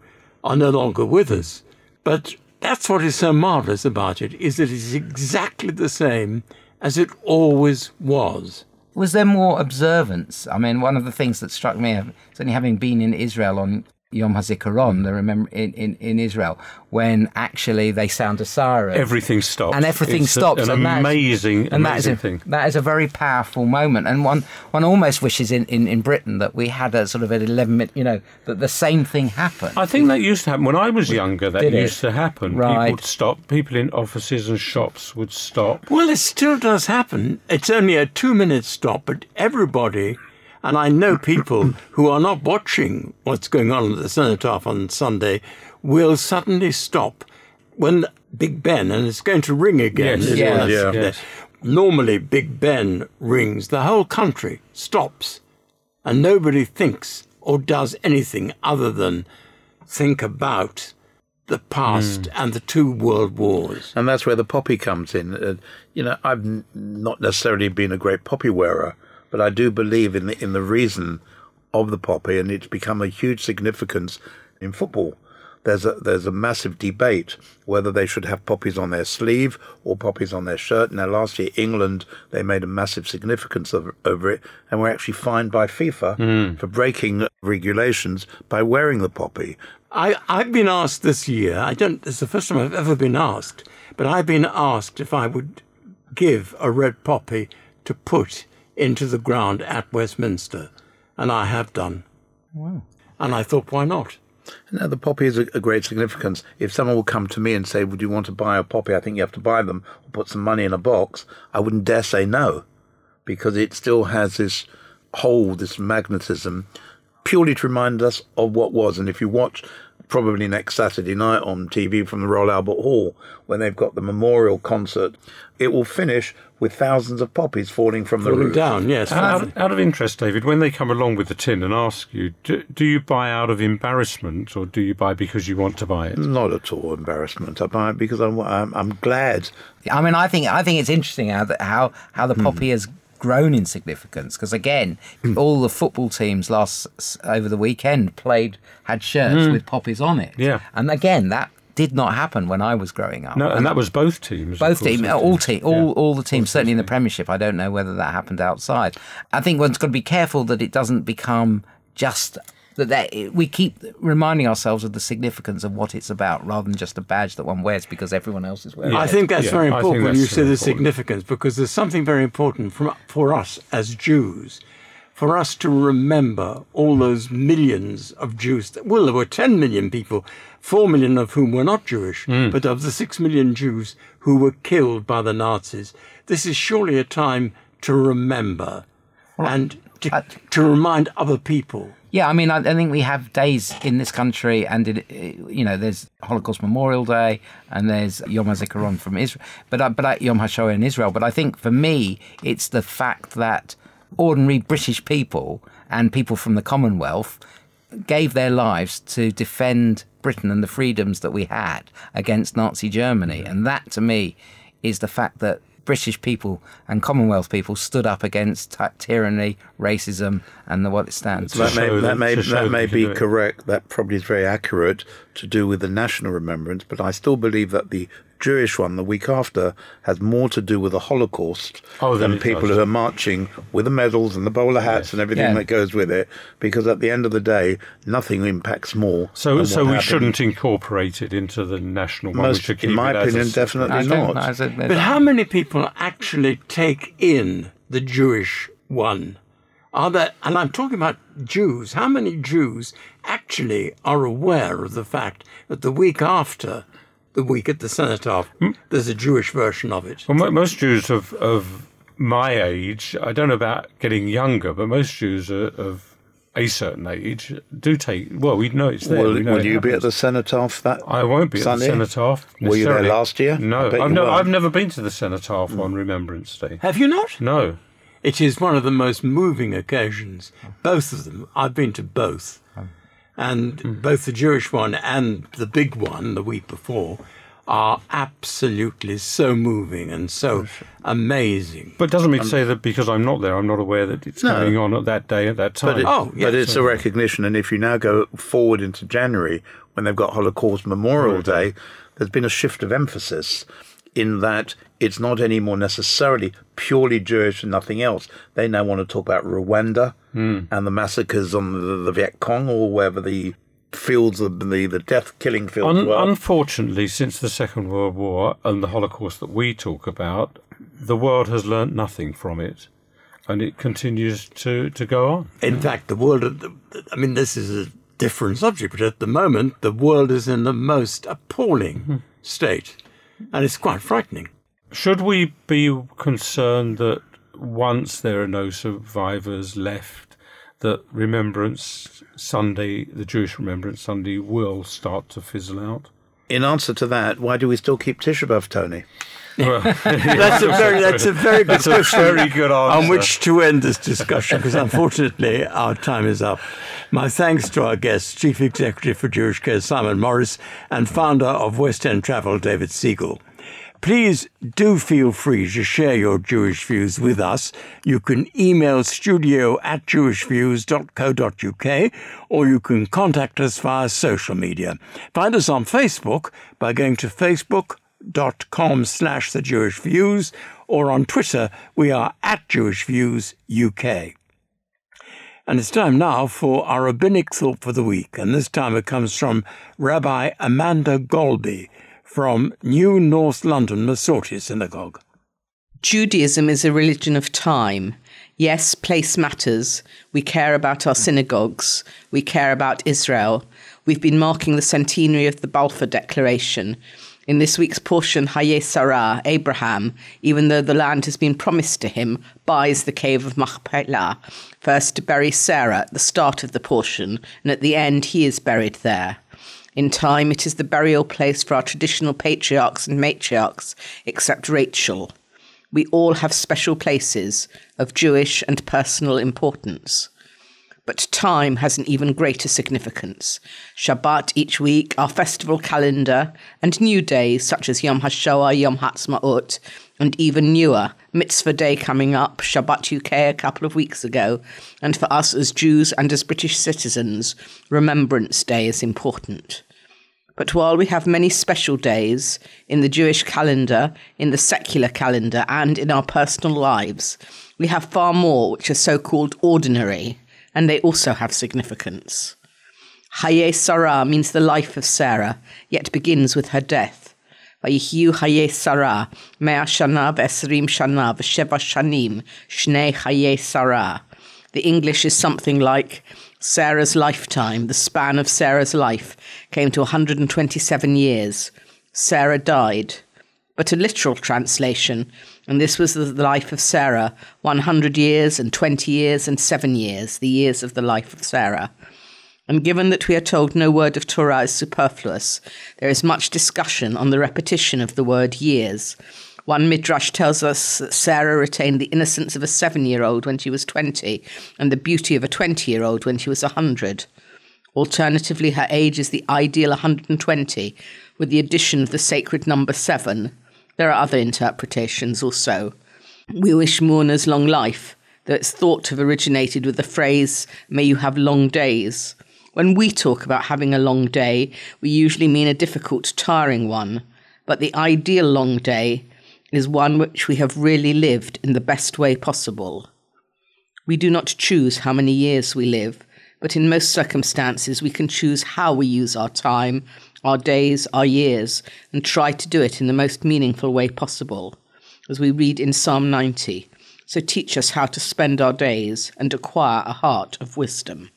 are no longer with us. But that's what is so marvelous about it, is that it's exactly the same as it always was. Was there more observance? I mean, one of the things that struck me, certainly having been in Israel on Yom HaZikaron, the remember in, in, in Israel, when actually they sound a siren. Everything stops. and everything It's a- stops. An and that's- amazing, and that is amazing a, thing. That is a very powerful moment, and one one almost wishes in, in, in Britain that we had a sort of an eleven minute, you know, that the same thing happened. I think that used to happen when I was younger. That Did it? used to happen. People Right. would stop. People in offices and shops would stop. Well, it still does happen. It's only a two minute stop, but everybody, And I know people who are not watching what's going on at the cenotaph on Sunday will suddenly stop when Big Ben, and it's going to ring again. Yes, yes, yes. Yes. Normally, Big Ben rings, the whole country stops, and nobody thinks or does anything other than think about the past Mm. and the two world wars. And that's where the poppy comes in. Uh, you know, I've n- not necessarily been a great poppy wearer, but I do believe in the in the reason of the poppy, and it's become a huge significance in football. There's a there's a massive debate whether they should have poppies on their sleeve or poppies on their shirt. Now, last year England they made a massive significance of, over it, and were actually fined by FIFA Mm. for breaking regulations by wearing the poppy. I, I've been asked this year, I don't, it's the first time I've ever been asked, but I've been asked if I would give a red poppy to put into the ground at Westminster. And I have done. Wow. And I thought, why not? Now, the poppy is a, a great significance. If someone would come to me and say, Would you want to buy a poppy? I think you have to buy them or put some money in a box. I wouldn't dare say no because it still has this hold, this magnetism, purely to remind us of what was. And if you watch probably next Saturday night on TV from the Royal Albert Hall, when they've got the memorial concert, it will finish with thousands of poppies falling from the Falling roof. down, yes. Out, of- out of interest, David, when they come along with the tin and ask you, do, do you buy out of embarrassment or do you buy because you want to buy it? Not at all embarrassment. I buy it because I'm, I'm, I'm glad. I mean, I think I think it's interesting how the, how how the Hmm. poppy has grown in significance because again, Hmm. all the football teams last over the weekend played had shirts Mm. with poppies on it. Yeah. and again, that did not happen when I was growing up. No, and that was both teams. both course, teams, it all did. team, all all the teams. Certainly in the Premiership, I don't know whether that happened outside. I think one's got to be careful that it doesn't become just that. that we keep reminding ourselves of the significance of what it's about, rather than just a badge that one wears because everyone else is wearing. I it. think that's very I think important when you say very the significance because there's something very important for, for us as Jews, for us to remember all those millions of Jews. That, well, there were 10 million people, 4 million of whom were not Jewish, hmm. but of the 6 million Jews who were killed by the Nazis. This is surely a time to remember and to, uh, to remind other people. Yeah, I mean, I, I think we have days in this country, and it, you know, there's Holocaust Memorial Day, and there's Yom HaZikaron from Israel, but uh, but I, Yom HaShoah in Israel. But I think for me, it's the fact that ordinary British people and people from the Commonwealth gave their lives to defend Britain and the freedoms that we had against Nazi Germany, and that to me is the fact that. British people and Commonwealth people stood up against ty- tyranny, racism, and the, what it stands for. That may, show that may, that may be correct. That probably is very accurate to do with the national remembrance, but I still believe that the Jewish one, the week after, has more to do with the Holocaust Oh, than people does. who are marching with the medals and the bowler hats and everything Yeah. that goes with it. Because at the end of the day, nothing impacts more. So, than so what we happened. shouldn't incorporate it into the national one. Most- in my it as a opinion, definitely I don't- not. I said- But how many people actually take in the Jewish one? Are there, and I'm talking about Jews, how many Jews actually are aware of the fact that the week after the week at the Cenotaph, hmm? there's a Jewish version of it? Well, mo- most Jews of, of my age, I don't know about getting younger, but most Jews are, of a certain age do take. Well, we know it's there. Will, we know will it you be at the cenotaph that I won't be Sunday? at the cenotaph. Were you there last year? No, I've, no. I've never been to the cenotaph on Remembrance Day. Have you not? No. It is one of the most moving occasions. Both of them. I've been to both. And mm-hmm. both the Jewish one and the big one the week before are absolutely so moving and so amazing. But doesn't mean to um, say that because I'm not there, I'm not aware that it's No. going on at that day at that time. But, it, Oh, but yeah. it's a recognition, and if you now go forward into January when they've got Holocaust Memorial Day, there's been a shift of emphasis in that it's not anymore necessarily purely Jewish and nothing else. They now want to talk about Rwanda hmm. and the massacres on the, the Viet Cong or wherever the fields of the, the death killing fields Un- were. unfortunately, since the Second World War and the Holocaust that we talk about, the world has learnt nothing from it, and it continues to, to go on. In fact, the world, I mean, this is a different subject, but at the moment, the world is in the most appalling mm-hmm. state. And it's quite frightening. Should we be concerned that once there are no survivors left, that Remembrance Sunday, the Jewish Remembrance Sunday, will start to fizzle out? In answer to that, why do we still keep Tisha B'av, Tony? Well, that's a very that's a very good question very good answer. on which to end this discussion because unfortunately our time is up. My thanks to our guests, Chief Executive for Jewish Care Simon Morris and founder of West End Travel David Siegel. Please do feel free to share your Jewish views with us. You can email studio at jewishviews.co.uk or you can contact us via social media. Find us on Facebook by going to facebook.com slash the Jewish Views or on Twitter we are at Jewish Views UK. And it's time now for our rabbinic thought for the week, and this time it comes from Rabbi Amanda Golby from New North London Masorti Synagogue. Judaism is a religion of time. Yes, place matters. We care about our synagogues. We care about Israel. We've been marking the centenary of the Balfour Declaration. In this week's portion, Haye Sarah, Abraham, even though the land has been promised to him, buys the cave of Machpelah, first to bury Sarah at the start of the portion, and at the end he is buried there. In time, it is the burial place for our traditional patriarchs and matriarchs, except Rachel. We all have special places of Jewish and personal importance. But time has an even greater significance. Shabbat each week, our festival calendar, and new days such as Yom HaShoah, Yom Ha'atzmaut, and even newer, Mitzvah Day coming up, Shabbat UK a couple of weeks ago, and for us as Jews and as British citizens, Remembrance Day is important. But while we have many special days in the Jewish calendar, in the secular calendar, and in our personal lives, we have far more which are so called ordinary, and they also have significance. Haye Sarah means the life of Sarah, yet begins with her death. Vayihiu Haye Sarah, Mea Shana V'Esrim Shana V'Sheva Shanim, Shnei Haye Sarah. The English is something like Sarah's lifetime, the span of Sarah's life, came to 127 years. Sarah died. But a literal translation, and this was the life of Sarah 100 years and 20 years and 7 years, the years of the life of Sarah. And given that we are told no word of Torah is superfluous, there is much discussion on the repetition of the word years. One midrash tells us that Sarah retained the innocence of a seven year old when she was 20 and the beauty of a 20 year old when she was 100. Alternatively, her age is the ideal 120, with the addition of the sacred number seven. There are other interpretations also. We wish mourners long life, though it's thought to have originated with the phrase, may you have long days. When we talk about having a long day, we usually mean a difficult, tiring one. But the ideal long day is one which we have really lived in the best way possible. We do not choose how many years we live, but in most circumstances we can choose how we use our time, our days, our years, and try to do it in the most meaningful way possible, as we read in Psalm 90. So teach us how to spend our days and acquire a heart of wisdom.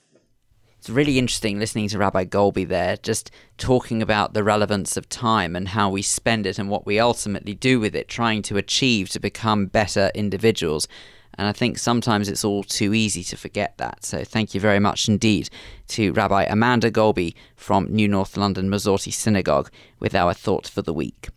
It's really interesting listening to Rabbi Golby there, just talking about the relevance of time and how we spend it and what we ultimately do with it, trying to achieve to become better individuals. And I think sometimes it's all too easy to forget that. So thank you very much indeed to Rabbi Amanda Golby from New North London Masorti Synagogue with our thought for the week.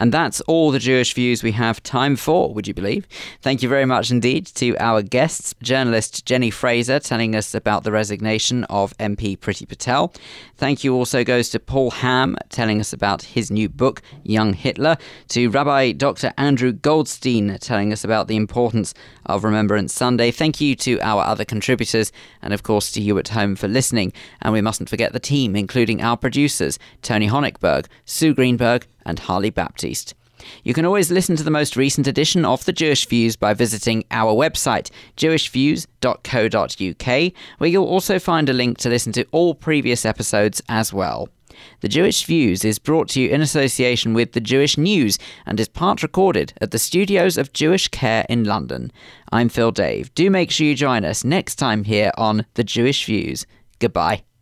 And that's all the Jewish views we have time for, would you believe? Thank you very much indeed to our guests, journalist Jenni Frazer, telling us about the resignation of MP Priti Patel. Thank you also goes to Paul Ham, telling us about his new book, Young Hitler, to Rabbi Dr. Andrew Goldstein, telling us about the importance of Remembrance Sunday. Thank you to our other contributors, and of course to you at home for listening. And we mustn't forget the team, including our producers, Tony Honigberg, Sue Greenberg, and Harley Baptiste. You can always listen to the most recent edition of The Jewish Views by visiting our website, jewishviews.co.uk, where you'll also find a link to listen to all previous episodes as well. The Jewish Views is brought to you in association with The Jewish News and is part recorded at the studios of Jewish Care in London. I'm Phil Dave. Do make sure you join us next time here on The Jewish Views. Goodbye.